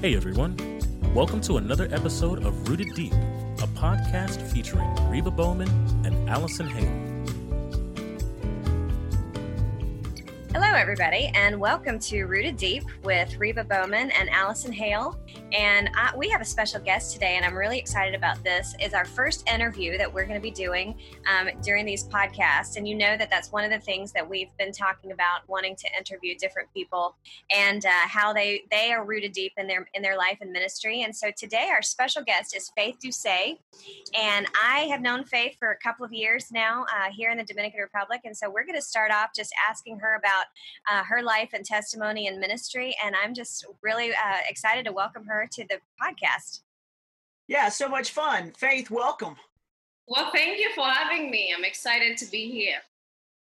Hey everyone, welcome to another episode of Rooted Deep, a podcast featuring Reba Bowman and Allison Hale. Hello, everybody, and welcome to Rooted Deep with Reba Bowman and Allison Hale. And I, we have a special guest today, and I'm really excited about this. Is our first interview that we're going to be doing um, during these podcasts. And you know that that's one of the things that we've been talking about, wanting to interview different people and uh, how they they are rooted deep in their in their life and ministry. And so today, our special guest is Faith Doucette, and I have known Faith for a couple of years now uh, here in the Dominican Republic. And so we're going to start off just asking her about uh, her life and testimony and ministry. And I'm just really uh, excited to welcome her to the podcast. Yeah, so much fun. Faith, welcome. Well, thank you for having me. I'm excited to be here.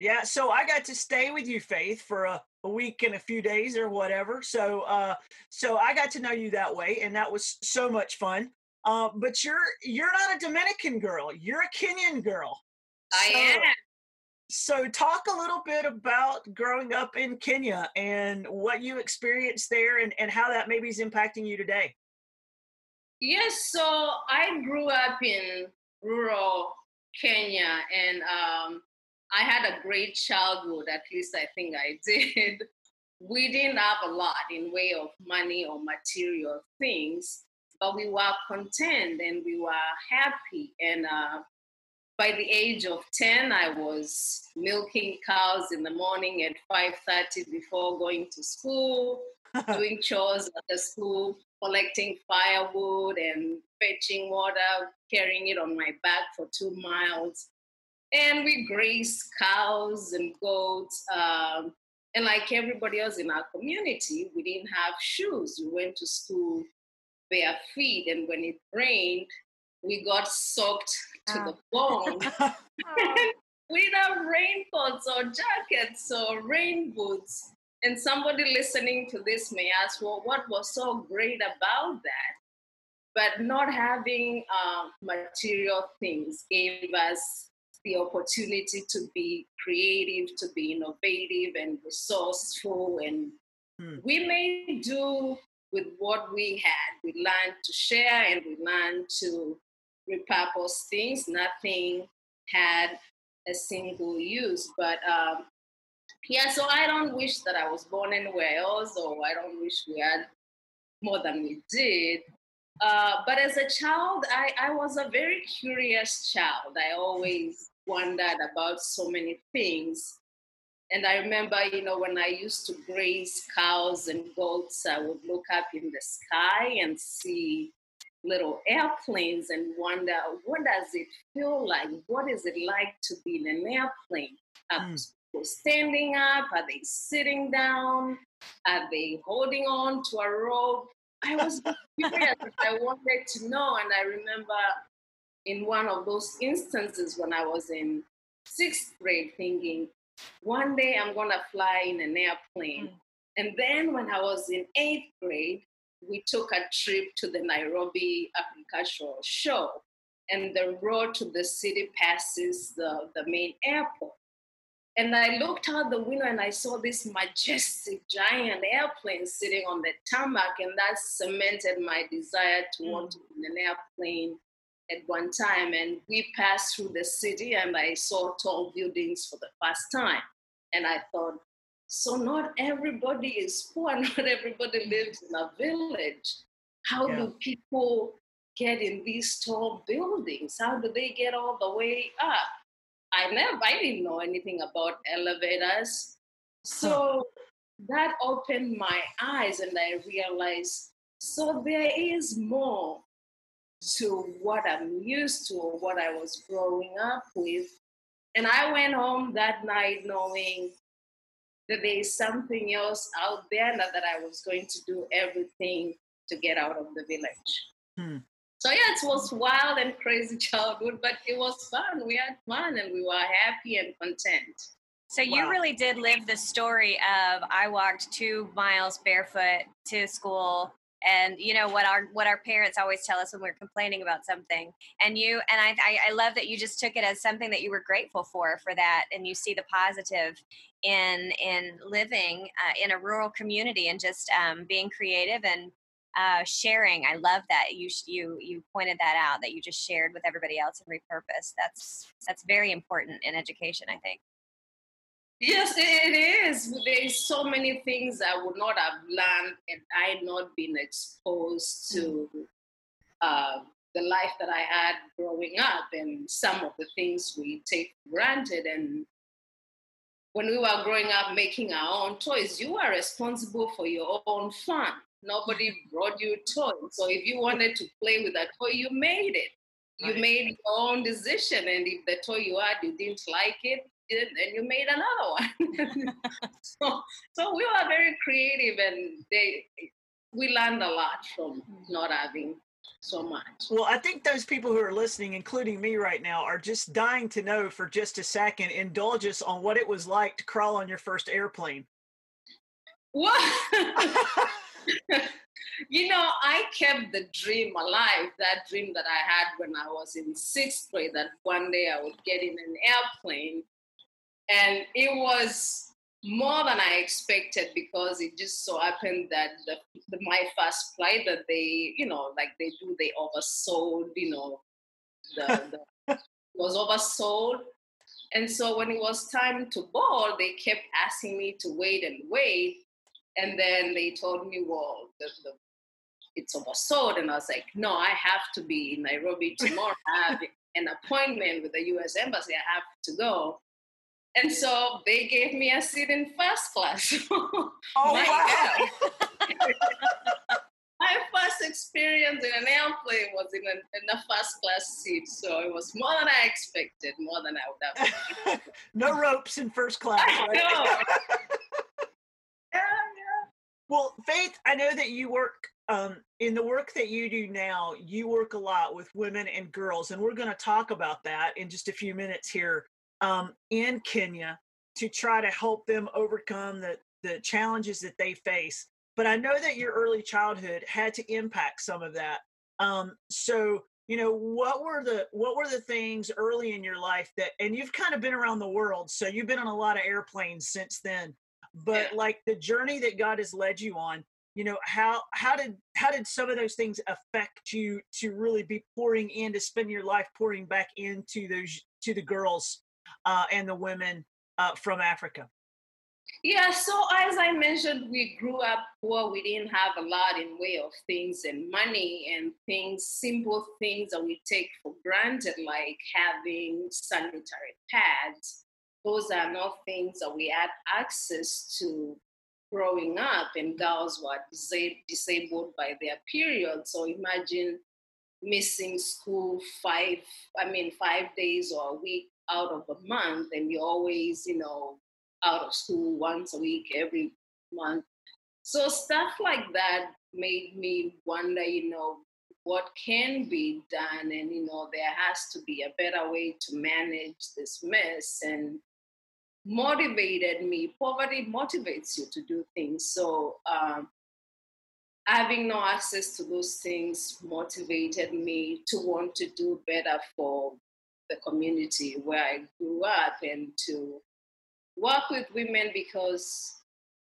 Yeah, so I got to stay with you, Faith, for a, a week and a few days or whatever. So, uh, so I got to know you that way, and that was so much fun. Uh, but you're you're not a Dominican girl. You're a Kenyan girl. I So- am. So, talk a little bit about growing up in Kenya and what you experienced there, and, and how that maybe is impacting you today. Yes, so I grew up in rural Kenya and um, I had a great childhood, at least I think I did. We didn't have a lot in way of money or material things, but we were content and we were happy. And uh, by the age of 10, I was milking cows in the morning at 5.30 before going to school, doing chores at the school, collecting firewood and fetching water, carrying it on my back for two miles. And we grazed cows and goats. Um, and like everybody else in our community, we didn't have shoes. We went to school bare feet. And when it rained, we got soaked to the bone. we didn't raincoats or jackets or rain boots. And somebody listening to this may ask, well, what was so great about that? But not having uh, material things gave us the opportunity to be creative, to be innovative and resourceful. And Hmm. we made do with what we had. We learned to share and we learned to repurpose things. Nothing had a single use. But um, yeah, so I don't wish that I was born anywhere else, or I don't wish we had more than we did. Uh, but as a child, I, I was a very curious child. I always wondered about so many things. And I remember, you know, when I used to graze cows and goats, I would look up in the sky and see little airplanes and wonder, what does it feel like? What is it like to be in an airplane? Are Mm. people standing up? Are they sitting down? Are they holding on to a rope? I was curious. I wanted to know. And I remember in one of those instances when I was in sixth grade thinking, one day I'm going to fly in an airplane. And then when I was in eighth grade, we took a trip to the Nairobi Agricultural Show. And the road to the city passes the, the main airport. And I looked out the window and I saw this majestic giant airplane sitting on the tarmac, and that cemented my desire to want to be in an airplane at one time. And we passed through the city, and I saw tall buildings for the first time. And I thought, so not everybody is poor, not everybody lives in a village. How Yeah. do people get in these tall buildings? How do they get all the way up? I never, I didn't know anything about elevators. So that opened my eyes and I realized so there is more to what I'm used to or what I was growing up with. And I went home that night knowing that there is something else out there and that I was going to do everything to get out of the village. Hmm. So yeah, it was wild and crazy childhood, but it was fun. We had fun and we were happy and content. So you really did live the story of I walked two miles barefoot to school and you know what our what our parents always tell us when we're complaining about something and you and I, I i love that you just took it as something that you were grateful for for that and you see the positive in in living uh, in a rural community and just um, being creative and uh, sharing. I love that you you you pointed that out that you just shared with everybody else and repurposed That's that's very important in education, I think. Yes, it is. There's so many things I would not have learned and I had not been exposed to uh, the life that I had growing up and some of the things we take for granted. And when we were growing up making our own toys, you are responsible for your own fun. Nobody brought you toys. So if you wanted to play with that toy, you made it. You made your own decision. And if the toy you had, you didn't like it, and you made another one. so, so we were very creative and they we learned a lot from mm-hmm. not having so much. Well, I think those people who are listening, including me right now, are just dying to know for just a second, indulge us on what it was like to crawl on your first airplane. What? you know, I kept the dream alive, that dream that I had when I was in sixth grade, that one day I would get in an airplane and it was more than I expected because it just so happened that the, the, my first flight that they, you know, like they do, they oversold, you know, the, the was oversold. And so when it was time to board, they kept asking me to wait and wait. And then they told me, well, the, the, it's oversold. And I was like, no, I have to be in Nairobi tomorrow. I have an appointment with the US Embassy. I have to go. And so they gave me a seat in first class. oh, wow. My first experience in an airplane was in a, in a first class seat. So it was more than I expected, more than I would have. no ropes in first class. Right? no. yeah, yeah. Well, Faith, I know that you work um, in the work that you do now, you work a lot with women and girls, and we're going to talk about that in just a few minutes here um, in Kenya to try to help them overcome the, the challenges that they face. But I know that your early childhood had to impact some of that. Um, so, you know, what were the what were the things early in your life that and you've kind of been around the world, so you've been on a lot of airplanes since then. But yeah. like the journey that God has led you on, you know, how how did how did some of those things affect you to really be pouring in to spend your life pouring back into those to the girls uh, and the women uh, from Africa? Yeah, so as I mentioned, we grew up poor. We didn't have a lot in way of things and money and things, simple things that we take for granted, like having sanitary pads. Those are not things that we had access to growing up, and girls were disabled by their period. So imagine missing school five, I mean, five days or a week out of a month and you're always, you know, out of school once a week, every month. So stuff like that made me wonder, you know, what can be done and you know there has to be a better way to manage this mess and motivated me poverty motivates you to do things so um, having no access to those things motivated me to want to do better for the community where I grew up and to work with women because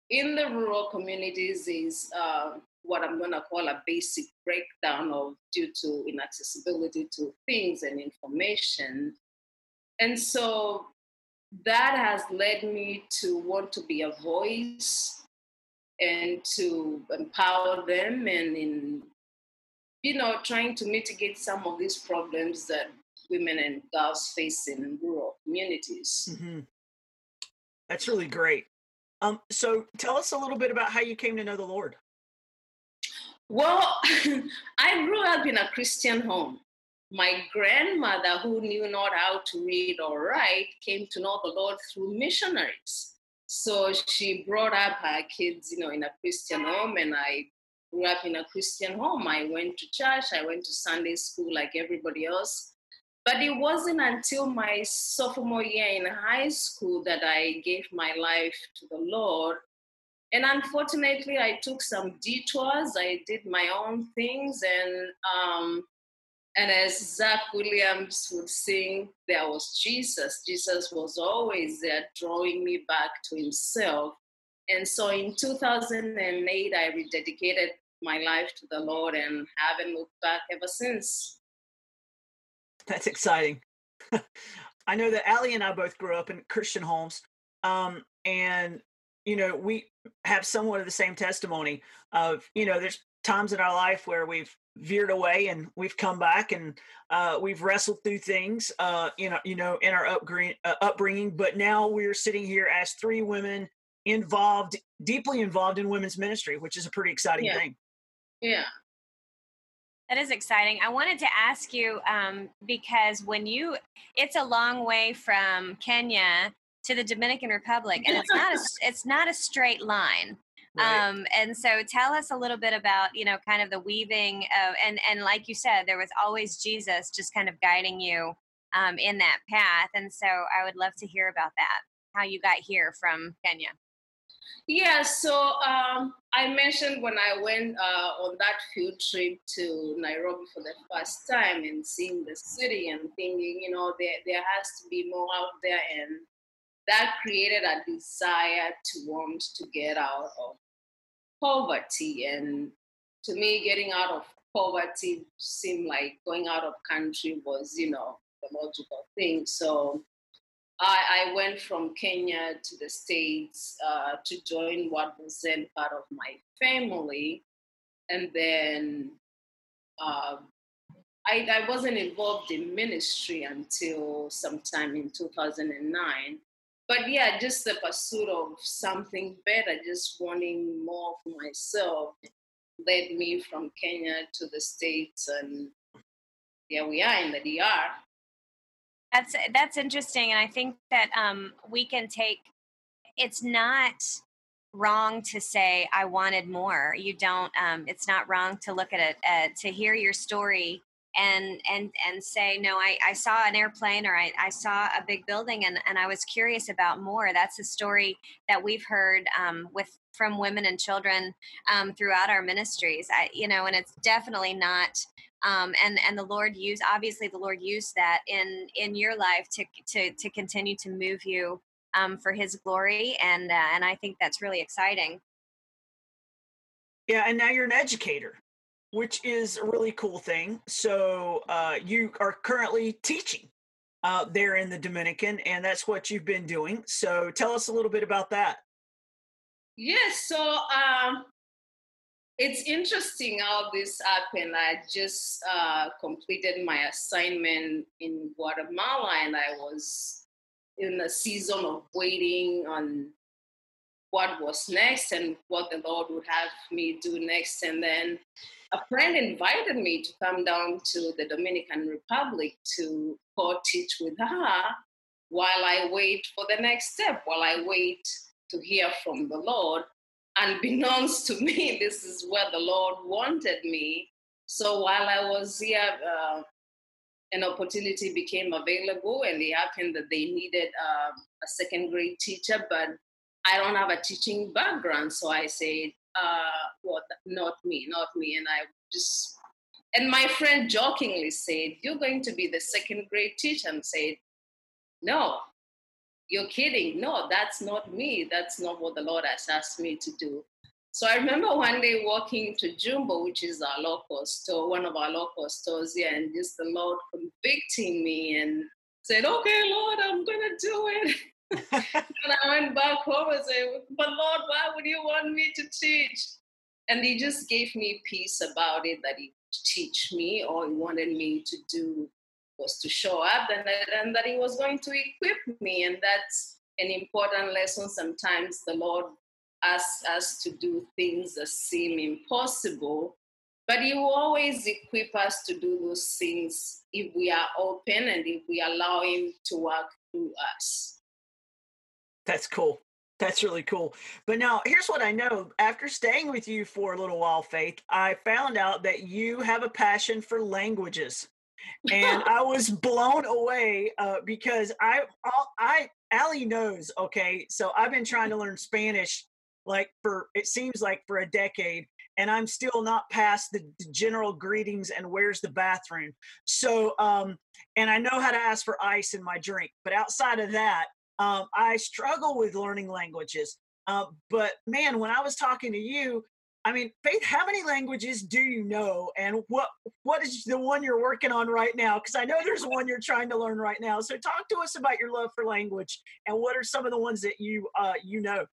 in the rural communities is uh, what I'm going to call a basic breakdown of due to inaccessibility to things and information. And so that has led me to want to be a voice and to empower them and in you know trying to mitigate some of these problems that women and girls face in rural communities. Mm-hmm. That's really great. Um, so tell us a little bit about how you came to know the Lord. Well, I grew up in a Christian home. My grandmother, who knew not how to read or write, came to know the Lord through missionaries. So she brought up her kids, you know, in a Christian home, and I grew up in a Christian home. I went to church, I went to Sunday school like everybody else. But it wasn't until my sophomore year in high school that I gave my life to the Lord. and unfortunately, I took some detours. I did my own things, and um, and as Zach Williams would sing, there was Jesus. Jesus was always there, drawing me back to Himself. And so, in 2008, I rededicated my life to the Lord, and haven't looked back ever since. That's exciting. I know that Ali and I both grew up in Christian homes, um, and you know we have somewhat of the same testimony of you know there's times in our life where we've veered away and we've come back and uh, we've wrestled through things uh, you know you know in our upbringing, uh, upbringing but now we're sitting here as three women involved deeply involved in women's ministry which is a pretty exciting yeah. thing yeah that is exciting. I wanted to ask you um, because when you, it's a long way from Kenya to the Dominican Republic, and it's not a it's not a straight line. Right. Um, and so tell us a little bit about you know kind of the weaving of and and like you said, there was always Jesus just kind of guiding you um, in that path. And so I would love to hear about that, how you got here from Kenya. Yeah, so um, I mentioned when I went uh, on that field trip to Nairobi for the first time and seeing the city and thinking, you know, there, there has to be more out there. And that created a desire to want to get out of poverty. And to me, getting out of poverty seemed like going out of country was, you know, the logical thing. So I, I went from Kenya to the States uh, to join what was then part of my family. And then uh, I, I wasn't involved in ministry until sometime in 2009 but yeah, just the pursuit of something better, just wanting more for myself, led me from Kenya to the States, and here we are in the DR. That's that's interesting, and I think that um, we can take. It's not wrong to say I wanted more. You don't. Um, it's not wrong to look at it uh, to hear your story and and and say no I, I saw an airplane or I, I saw a big building and, and I was curious about more that's a story that we've heard um, with from women and children um, throughout our ministries I, you know and it's definitely not um, and and the Lord used obviously the Lord used that in in your life to to to continue to move you um, for His glory and uh, and I think that's really exciting. Yeah, and now you're an educator which is a really cool thing. So uh, you are currently teaching uh, there in the Dominican, and that's what you've been doing. So tell us a little bit about that. Yes, so um, it's interesting how this happened. I just uh, completed my assignment in Guatemala, and I was in a season of waiting on what was next and what the Lord would have me do next. And then a friend invited me to come down to the Dominican Republic to co-teach with her while I wait for the next step, while I wait to hear from the Lord. Unbeknownst to me, this is where the Lord wanted me. So while I was here, uh, an opportunity became available, and it happened that they needed uh, a second grade teacher, but I don't have a teaching background. So I said, uh, what, not me, not me. And I just, and my friend jokingly said, You're going to be the second grade teacher. And said, No, you're kidding. No, that's not me. That's not what the Lord has asked me to do. So I remember one day walking to Jumbo, which is our local store, one of our local stores here, and just the Lord convicting me and said, Okay, Lord, I'm going to do it. and I went back home and said, But Lord, why would you want me to teach? And he just gave me peace about it that he teach me or he wanted me to do was to show up and that, and that he was going to equip me. And that's an important lesson. Sometimes the Lord asks us to do things that seem impossible, but he will always equip us to do those things if we are open and if we allow him to work through us. That's cool. That's really cool. But now, here's what I know. After staying with you for a little while, Faith, I found out that you have a passion for languages. And I was blown away uh, because I, I, Ali knows. Okay, so I've been trying to learn Spanish like for it seems like for a decade and i'm still not past the, the general greetings and where's the bathroom so um and i know how to ask for ice in my drink but outside of that um i struggle with learning languages uh, but man when i was talking to you I mean, Faith, how many languages do you know, and what what is the one you're working on right now? Because I know there's one you're trying to learn right now. So talk to us about your love for language, and what are some of the ones that you uh, you know.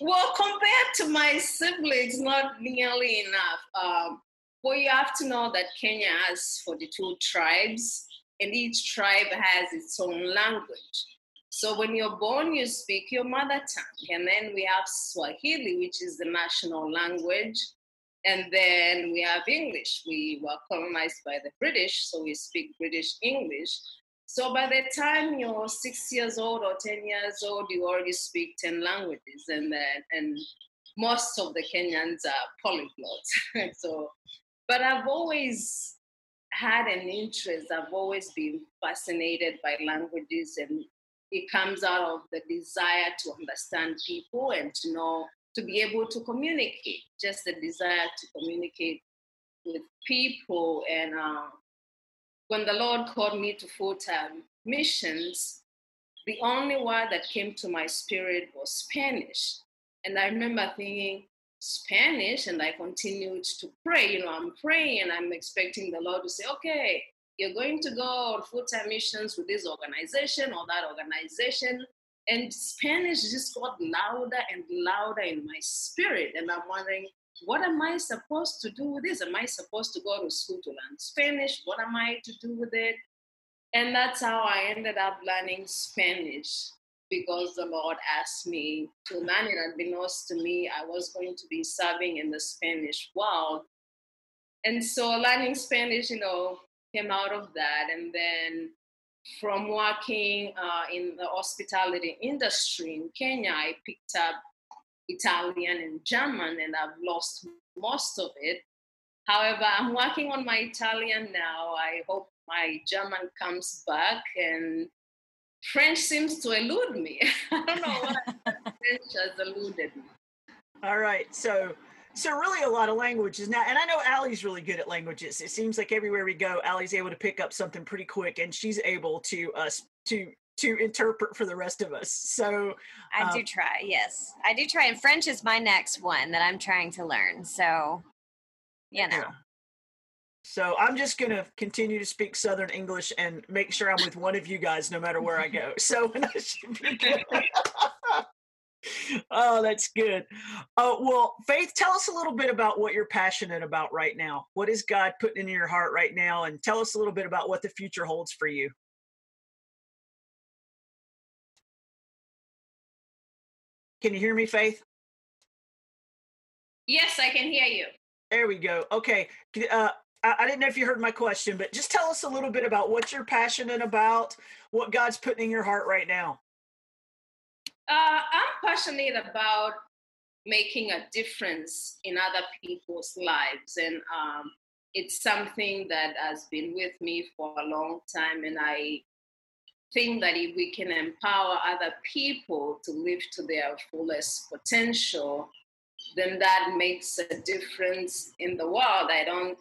Well, compared to my siblings, not nearly enough. Um, well, you have to know that Kenya has 42 tribes, and each tribe has its own language. So when you're born, you speak your mother tongue. And then we have Swahili, which is the national language. And then we have English. We were colonized by the British, so we speak British English. So by the time you're six years old or 10 years old, you already speak 10 languages. And, then, and most of the Kenyans are polyglots. so, but I've always had an interest. I've always been fascinated by languages and it comes out of the desire to understand people and to know to be able to communicate just the desire to communicate with people. And uh, when the lord called me to full-time missions the only word that came to my spirit was spanish. And i remember thinking spanish? And i continued to pray you know i'm praying and i'm expecting the lord to say okay you're going to go on full-time missions with this organization or that organization. And spanish just got louder and louder in my spirit. And i'm wondering what am i supposed to do with this? Am i supposed to go to school to learn spanish? What am i to do with it? And that's how i ended up learning spanish because the lord asked me to learn it. Unbeknownst to me i was going to be serving in the spanish world. And so learning spanish you know came out of that. And then from working uh, in the hospitality industry in Kenya, I picked up Italian and German, and I've lost most of it. However, I'm working on my Italian now. I hope my German comes back, and French seems to elude me. I don't know what French has eluded me. All right, so so really a lot of languages. Now and i know Allie's really good at languages. It seems like everywhere we go Allie's able to pick up something pretty quick and she's able to us uh, to to interpret for the rest of us. So i um, do try yes. I do try and french is my next one that i'm trying to learn. So you know. Yeah. So I'm just going to continue to speak Southern English and make sure I'm with one of you guys no matter where I go. So I should be good oh, that's good. Uh, well, Faith, tell us a little bit about what you're passionate about right now. What is God putting in your heart right now? And tell us a little bit about what the future holds for you. Can you hear me, Faith? Yes, I can hear you. There we go. Okay. Uh, I, I didn't know if you heard my question, but just tell us a little bit about what you're passionate about, what God's putting in your heart right now. Uh, I'm passionate about making a difference in other people's lives, and um, it's something that has been with me for a long time. And I think that if we can empower other people to live to their fullest potential, then that makes a difference in the world. I don't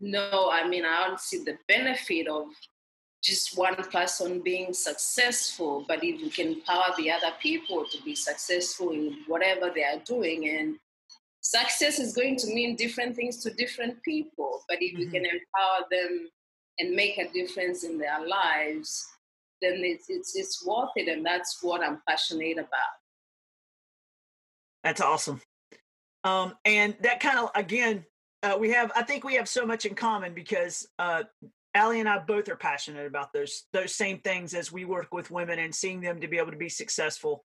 know, I mean, I don't see the benefit of just one person being successful, but if you can empower the other people to be successful in whatever they are doing, and success is going to mean different things to different people, but if mm-hmm. we can empower them and make a difference in their lives, then it's, it's, it's worth it, and that's what I'm passionate about. That's awesome. Um, and that kind of, again, uh, we have, I think we have so much in common because uh, Allie and I both are passionate about those those same things as we work with women and seeing them to be able to be successful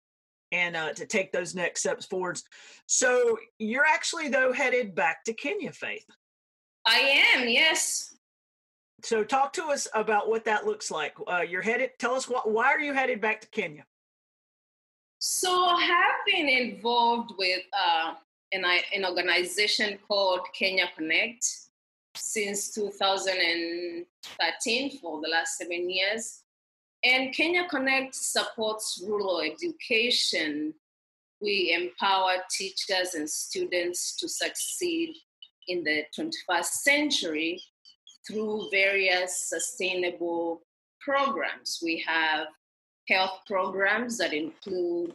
and uh, to take those next steps forwards. So you're actually though headed back to Kenya, Faith. I am, yes. So talk to us about what that looks like. Uh, you're headed. Tell us what. Why are you headed back to Kenya? So I have been involved with uh, an, an organization called Kenya Connect since 2013 for the last seven years. And Kenya Connect supports rural education we empower teachers and students to succeed in the 21st century through various sustainable programs. We have health programs that include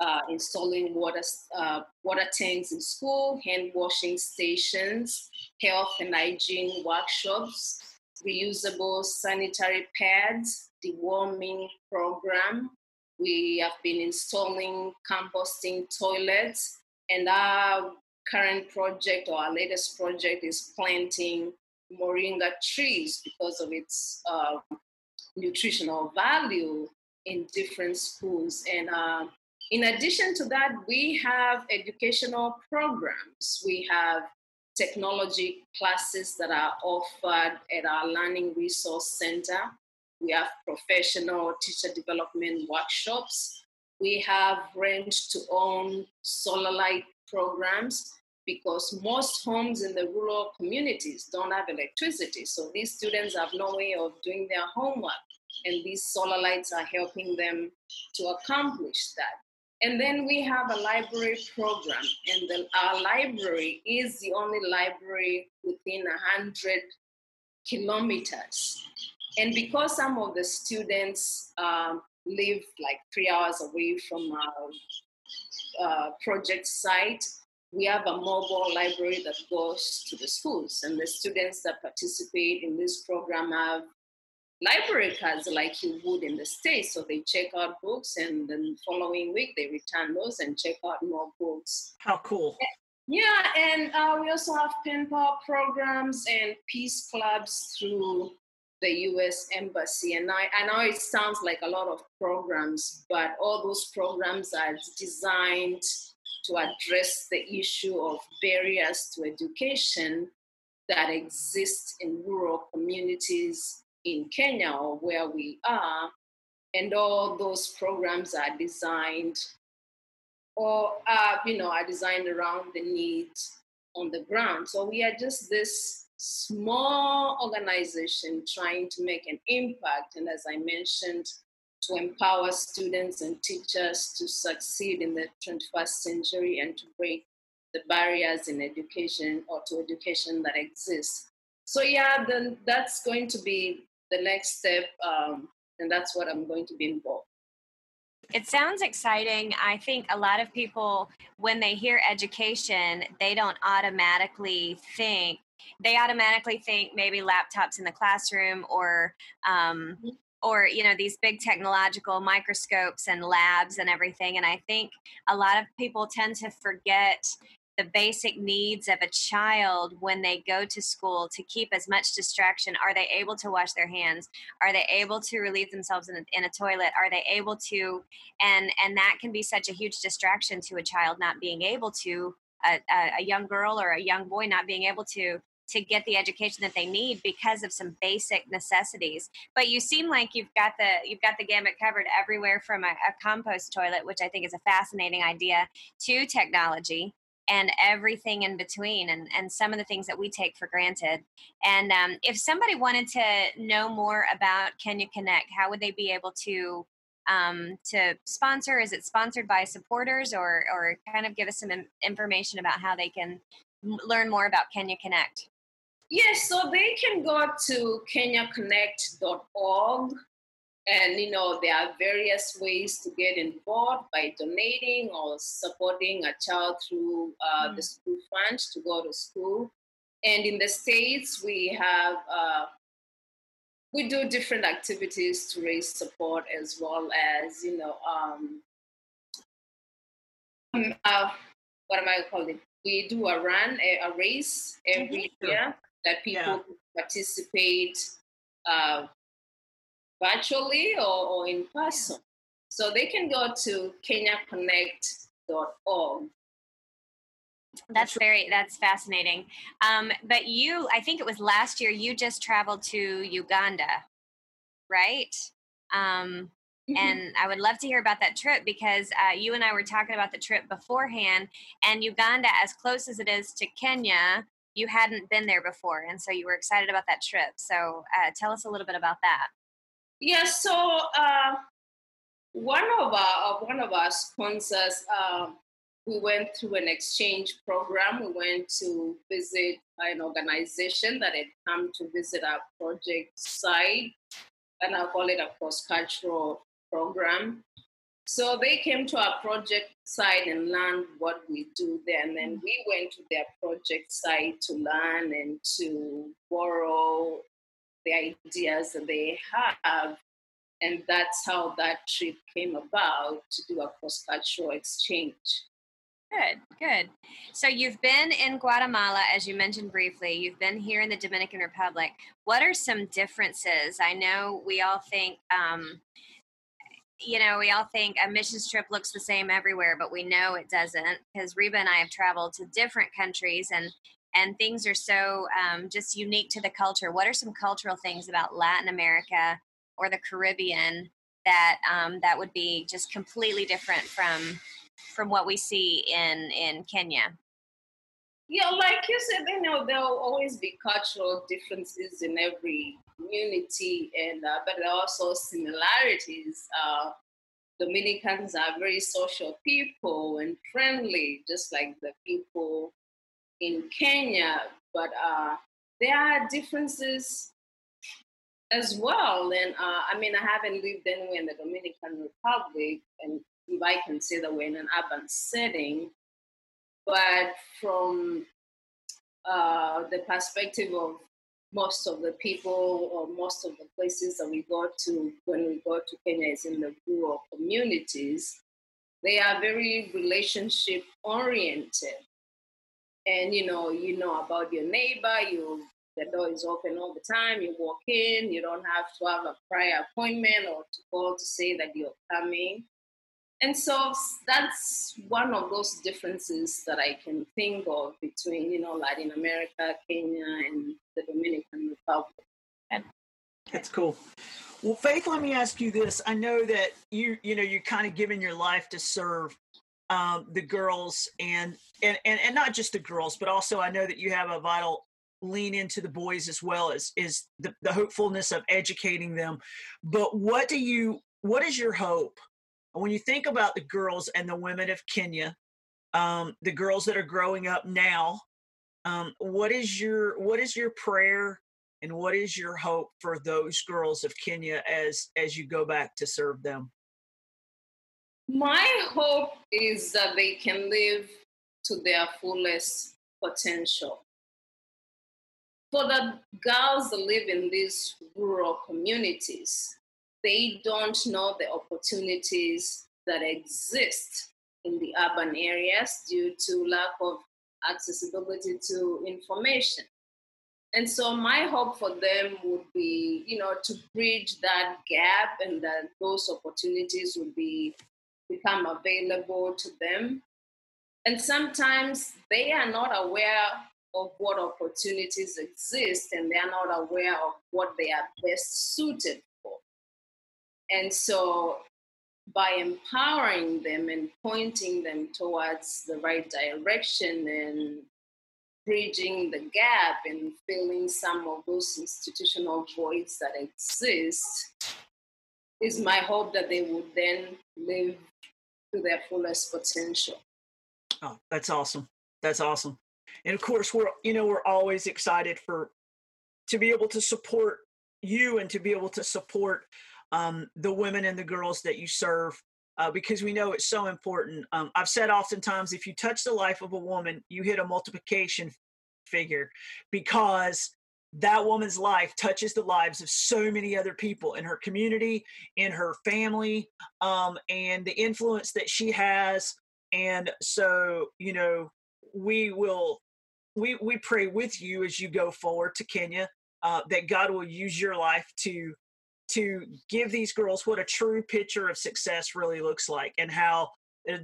uh, installing water, uh, water tanks in school, hand washing stations, health and hygiene workshops, reusable sanitary pads, deworming program. We have been installing composting toilets, and our current project or our latest project is planting moringa trees because of its uh, nutritional value in different schools. And uh, in addition to that, we have educational programs. We have technology classes that are offered at our Learning Resource Center. We have professional teacher development workshops. We have rent to own solar light programs because most homes in the rural communities don't have electricity. So these students have no way of doing their homework. And these solar lights are helping them to accomplish that. And then we have a library program, and the, our library is the only library within 100 kilometers. And because some of the students um, live like three hours away from our uh, project site, we have a mobile library that goes to the schools, and the students that participate in this program have library cards like you would in the States. So they check out books, and then following week they return those and check out more books. How cool! Yeah, and uh, we also have pen pal programs and peace clubs through the U.S. Embassy. And I, I know it sounds like a lot of programs, but all those programs are designed to address the issue of barriers to education that exist in rural communities in Kenya or where we are. And all those programs are designed or you know are designed around the needs on the ground. So we are just this small organization trying to make an impact. And as I mentioned, to empower students and teachers to succeed in the 21st century and to break the barriers in education or to education that exists. So yeah, then that's going to be the next step, um, and that's what I'm going to be involved. It sounds exciting. I think a lot of people, when they hear education, they don't automatically think they automatically think maybe laptops in the classroom or um, or you know these big technological microscopes and labs and everything and i think a lot of people tend to forget the basic needs of a child when they go to school to keep as much distraction? Are they able to wash their hands? Are they able to relieve themselves in a, in a toilet? Are they able to and and that can be such a huge distraction to a child not being able to a, a, young girl or a young boy not being able to to get the education that they need because of some basic necessities. But you seem like you've got the you've got the gamut covered everywhere from a, a compost toilet which i think is a fascinating idea to technology and everything in between and, and some of the things that we take for granted. And um, if somebody wanted to know more about kenya connect how would they be able to um, to sponsor? Is it sponsored by supporters or or kind of give us some information about how they can learn more about kenya connect? Yes, so they can go to kenyaconnect.org and you know there are various ways to get involved by donating or supporting a child through uh, mm. the school fund to go to school and in the states we have uh, we do different activities to raise support as well as you know um, um uh, what am i calling we do a run a, a race every mm-hmm. year that people yeah. participate uh, virtually or, or, in person. So they can go to kenyaconnect.org. That's very that's fascinating. Um, but you, I think it was last year, you just traveled to Uganda, right? Um, mm-hmm. And I would love to hear about that trip because uh, you and I were talking about the trip beforehand, and Uganda, as close as it is to Kenya, you hadn't been there before, and so you were excited about that trip. So uh, tell us a little bit about that. Yeah, so uh, one of our one of our sponsors, um, we went through an exchange program. We went to visit an organization that had come to visit our project site, and I'll call it a cross-cultural program. So they came to our project site and learned what we do there. And then we went to their project site to learn and to borrow the ideas that they have. And that's how that trip came about to do a cross cultural exchange. Good, good. So you've been in Guatemala, as you mentioned briefly. You've been here in the Dominican Republic. What are some differences? I know we all think um, you know, we all think a missions trip looks the same everywhere, but we know it doesn't because Reba and I have traveled to different countries and and things are so um, just unique to the culture. What are some cultural things about Latin America or the Caribbean that um, that would be just completely different from from what we see in in Kenya? Yeah, like you said, you know, there'll always be cultural differences in every community, and uh, but there are also similarities. Uh, Dominicans are very social people and friendly, just like the people in Kenya. But uh, there are differences as well. And uh, I mean, I haven't lived anywhere in the Dominican Republic, and if I can say that we're in an urban setting, but from uh, the perspective of most of the people or most of the places that we go to when we go to Kenya is in the rural communities. They are very relationship oriented. And you know, you know about your neighbor, you the door is open all the time, you walk in, you don't have to have a prior appointment or to call to say that you're coming. And so that's one of those differences that I can think of between, you know, Latin America, Kenya, and the Dominican Republic. and That's cool. Well, Faith, let me ask you this. I know that you, you know, you're kind of giving your life to serve um, the girls and, and, and, and not just the girls, but also I know that you have a vital lean into the boys as well as is the, the hopefulness of educating them. But what do you, what is your hope when you think about the girls and the women of Kenya, um, the girls that are growing up now, um, what is your what is your prayer and what is your hope for those girls of Kenya as as you go back to serve them? My hope is that they can live to their fullest potential. For the girls that live in these rural communities, they don't know the opportunities that exist in the urban areas due to lack of accessibility to information. And so my hope for them would be, you know, to bridge that gap and that those opportunities would be become available to them. And sometimes they are not aware of what opportunities exist and they are not aware of what they are best suited for. and so by empowering them and pointing them towards the right direction and bridging the gap and filling some of those institutional voids that exist is my hope that they would then live to their fullest potential. Oh, that's awesome. That's awesome. And of course, we're you know we're always excited for to be able to support you and to be able to support um, the women and the girls that you serve uh, because we know it's so important. Um, I've said oftentimes if you touch the life of a woman, you hit a multiplication figure because that woman's life touches the lives of so many other people in her community, in her family, um, and the influence that she has. And so, you know, we will we we pray with you as you go forward to Kenya uh, that God will use your life to to give these girls what a true picture of success really looks like and how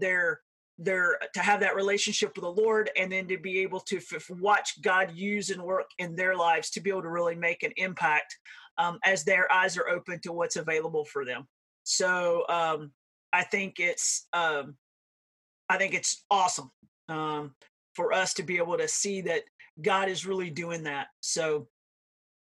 they're they're to have that relationship with the lord and then to be able to f- watch god use and work in their lives to be able to really make an impact um, as their eyes are open to what's available for them. So um, i think it's um, i think it's awesome um, for us to be able to see that god is really doing that. So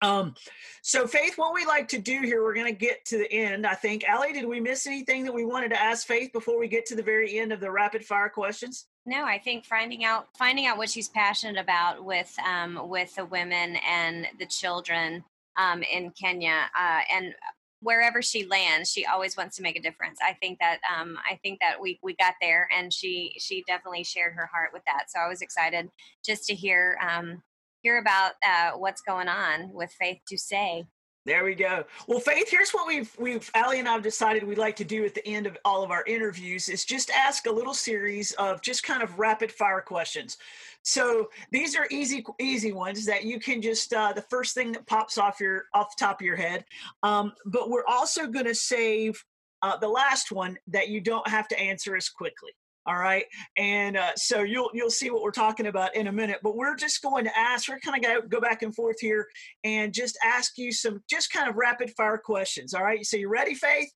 Um, so Faith, what we like to do here, we're going to get to the end. I think, Allie, did we miss anything that we wanted to ask Faith before we get to the very end of the rapid fire questions? No, I think finding out finding out what she's passionate about with um, with the women and the children um, in Kenya uh, and wherever she lands, she always wants to make a difference. I think that um, I think that we we got there, and she she definitely shared her heart with that. So I was excited just to hear um, hear about uh, what's going on with Faith Doucette. There we go. Well, Faith, here's what we've we've Allie and I've decided we'd like to do at the end of all of our interviews is just ask a little series of just kind of rapid fire questions. So these are easy easy ones that you can just uh, the first thing that pops off your off the top of your head. Um, but we're also going to save uh, the last one that you don't have to answer as quickly. All right, and uh, so you'll you'll see what we're talking about in a minute. But we're just going to ask. We're kind of going to go back and forth here and just ask you some just kind of rapid fire questions. All right, so you ready, Faith?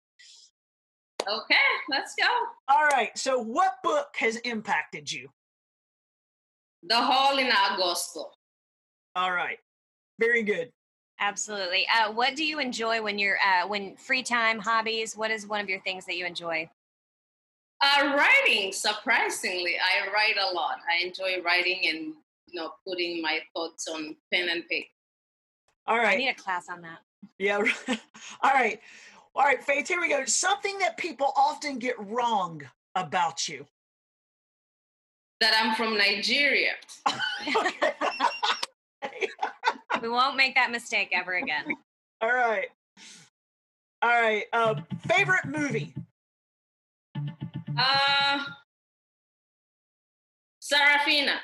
Okay, let's go. All right. So, what book has impacted you? The Hole in Our Gospel. All right. Very good. Absolutely. Uh, what do you enjoy when you're uh, when free time hobbies? What is one of your things that you enjoy? Uh, writing. Surprisingly, I write a lot. I enjoy writing and you know putting my thoughts on pen and paper. All right. I need a class on that. Yeah. All right. All right, Faith. Here we go. Something that people often get wrong about you. That I'm from Nigeria. we won't make that mistake ever again. All right. All right. Uh, favorite movie? Uh, Sarafina.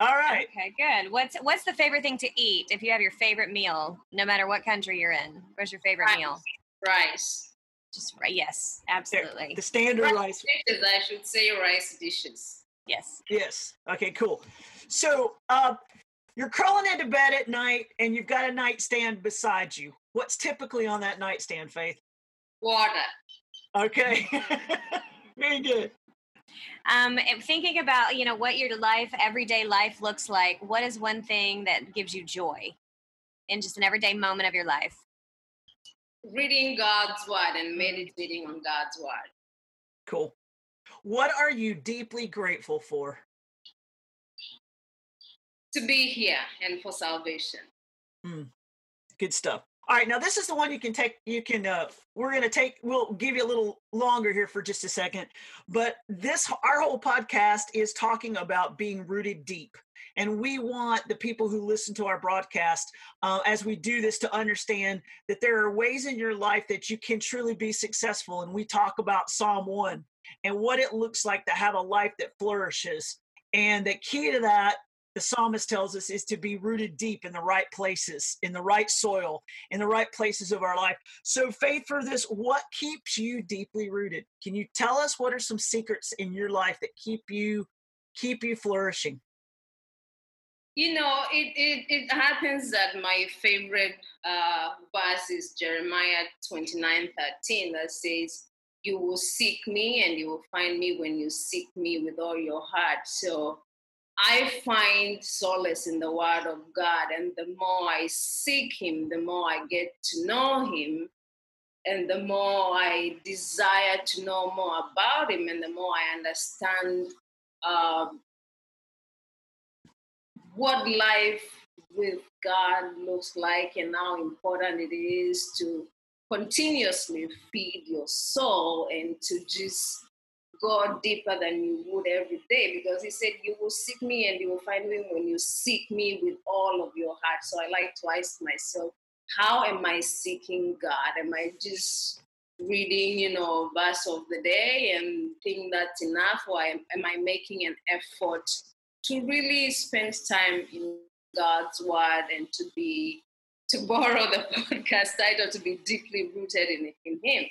All right. Okay, good. What's what's the favorite thing to eat if you have your favorite meal, no matter what country you're in? What's your favorite rice. meal? Rice. Just right. Yes, absolutely. The standard rice, rice. dishes. I should say rice dishes. Yes. Yes. Okay. Cool. So, uh, you're crawling into bed at night, and you've got a nightstand beside you. What's typically on that nightstand, Faith? Water. Okay. Very good. Um, thinking about you know what your life, everyday life looks like. What is one thing that gives you joy in just an everyday moment of your life? Reading God's word and meditating on God's word. Cool. What are you deeply grateful for? To be here and for salvation. Mm, good stuff. All right, now this is the one you can take. You can. Uh, we're going to take. We'll give you a little longer here for just a second, but this our whole podcast is talking about being rooted deep, and we want the people who listen to our broadcast uh, as we do this to understand that there are ways in your life that you can truly be successful. And we talk about Psalm one and what it looks like to have a life that flourishes. And the key to that the psalmist tells us is to be rooted deep in the right places, in the right soil, in the right places of our life. So, faith for this, what keeps you deeply rooted? Can you tell us what are some secrets in your life that keep you keep you flourishing? You know, it, it, it happens that my favorite uh, verse is Jeremiah 29 13 that says, You will seek me and you will find me when you seek me with all your heart. So I find solace in the Word of God, and the more I seek Him, the more I get to know Him, and the more I desire to know more about Him, and the more I understand um, what life with God looks like, and how important it is to continuously feed your soul and to just God deeper than you would every day because he said, You will seek me and you will find me when you seek me with all of your heart. So I like to ask myself, How am I seeking God? Am I just reading, you know, verse of the day and think that's enough? Or am, I making an effort to really spend time in God's word and to be, to borrow the podcast title, to be deeply rooted in, in Him?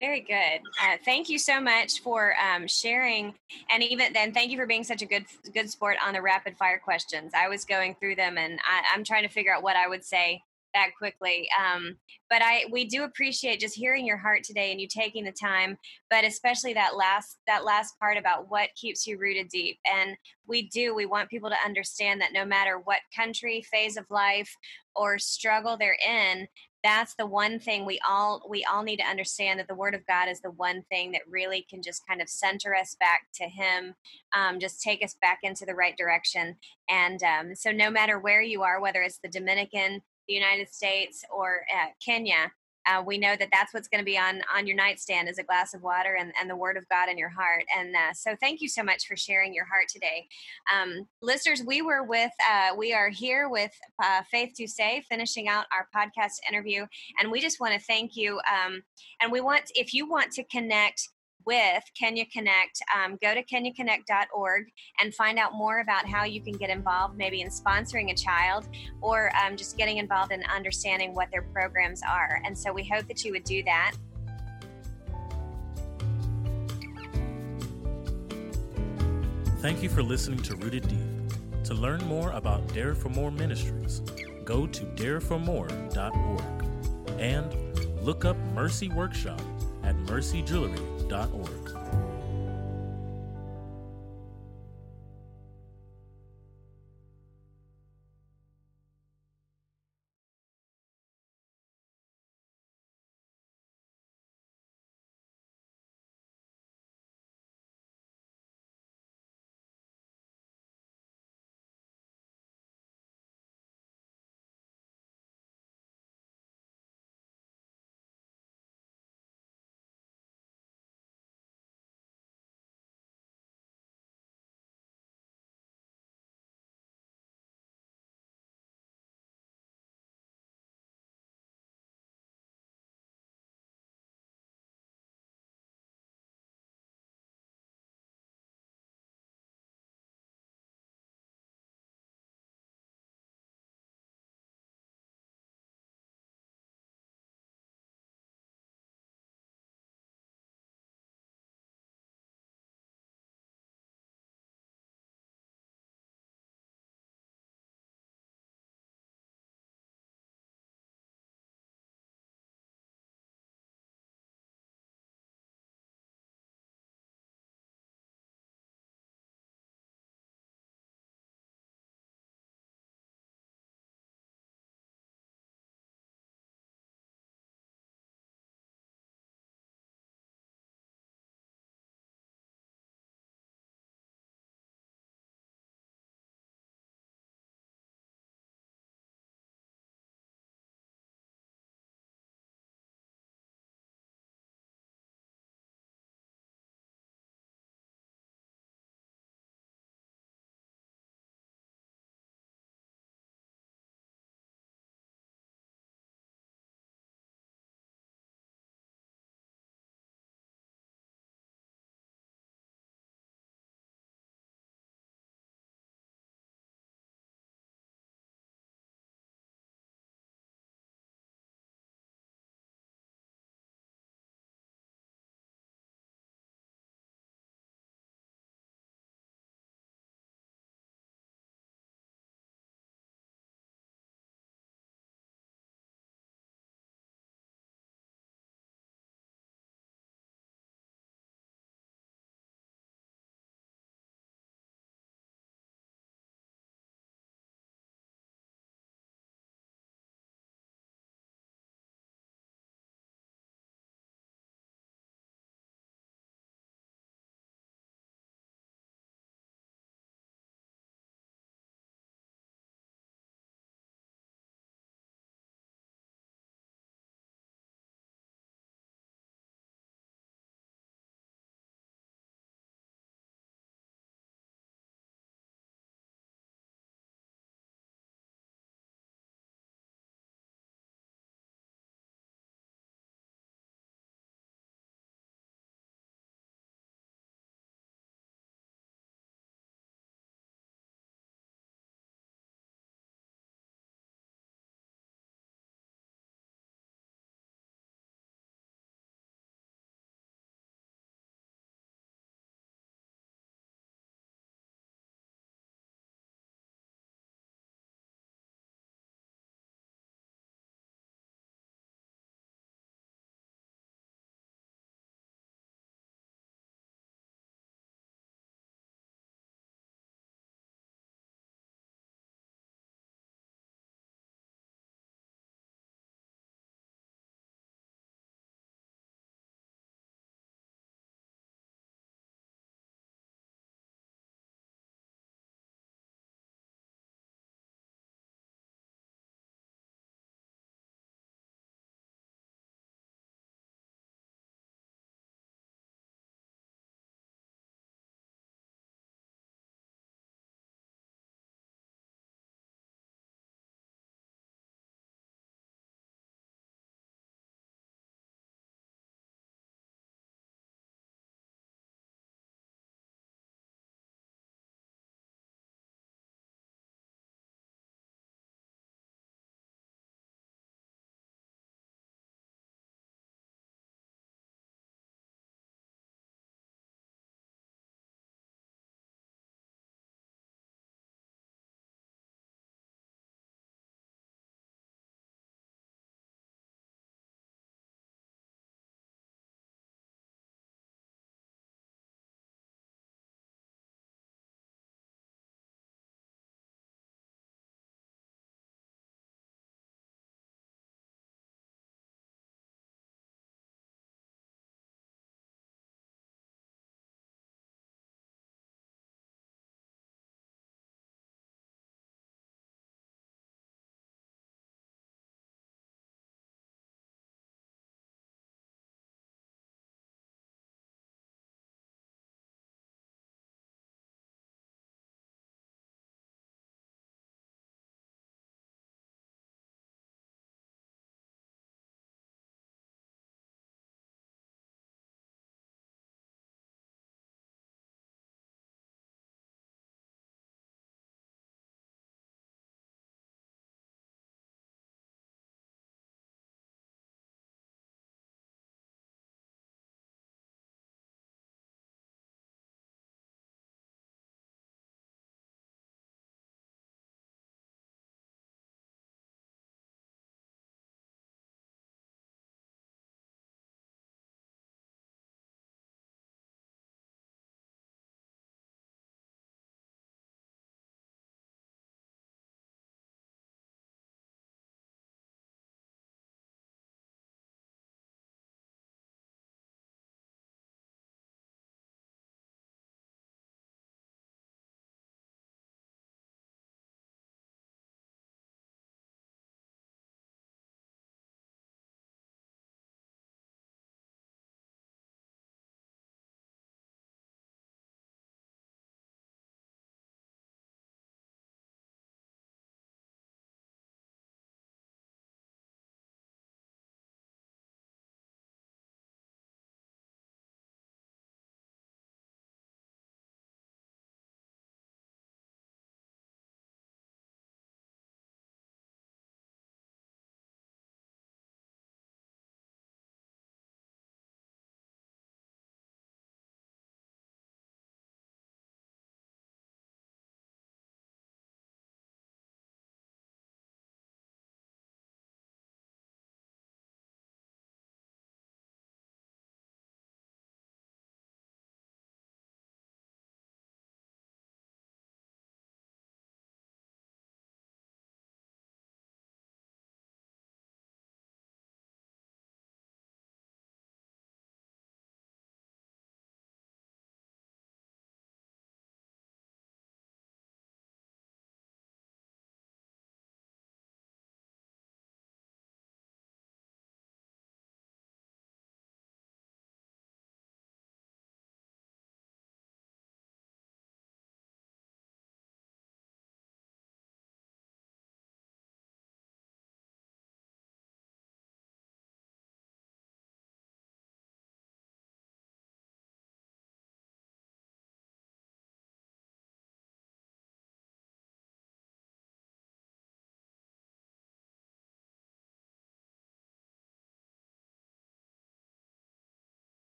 Very good. Uh, thank you so much for um, sharing, and even then, thank you for being such a good good sport on the rapid fire questions. I was going through them, and I, I'm trying to figure out what I would say that quickly. Um, but I we do appreciate just hearing your heart today and you taking the time, but especially that last that last part about what keeps you rooted deep. And we do we want people to understand that no matter what country, phase of life, or struggle they're in, that's the one thing we all we all need to understand that the word of god is the one thing that really can just kind of center us back to him um, just take us back into the right direction. And um, so no matter where you are whether it's the dominican the united states or uh, kenya uh, we know that that's what's going to be on on your nightstand is a glass of water and, and the word of god in your heart. And uh, so thank you so much for sharing your heart today. Um, listeners we were with uh, we are here with uh, faith Doucette finishing out our podcast interview. And we just want to thank you um, and we want if you want to connect with Kenya Connect, um, go to kenyaconnect.org and find out more about how you can get involved, maybe in sponsoring a child or um, just getting involved in understanding what their programs are. And so we hope that you would do that. Thank you for listening to Rooted Deep. To learn more about Dare for More Ministries, go to dareformore.org and look up Mercy Workshop at mercyjewelry.org.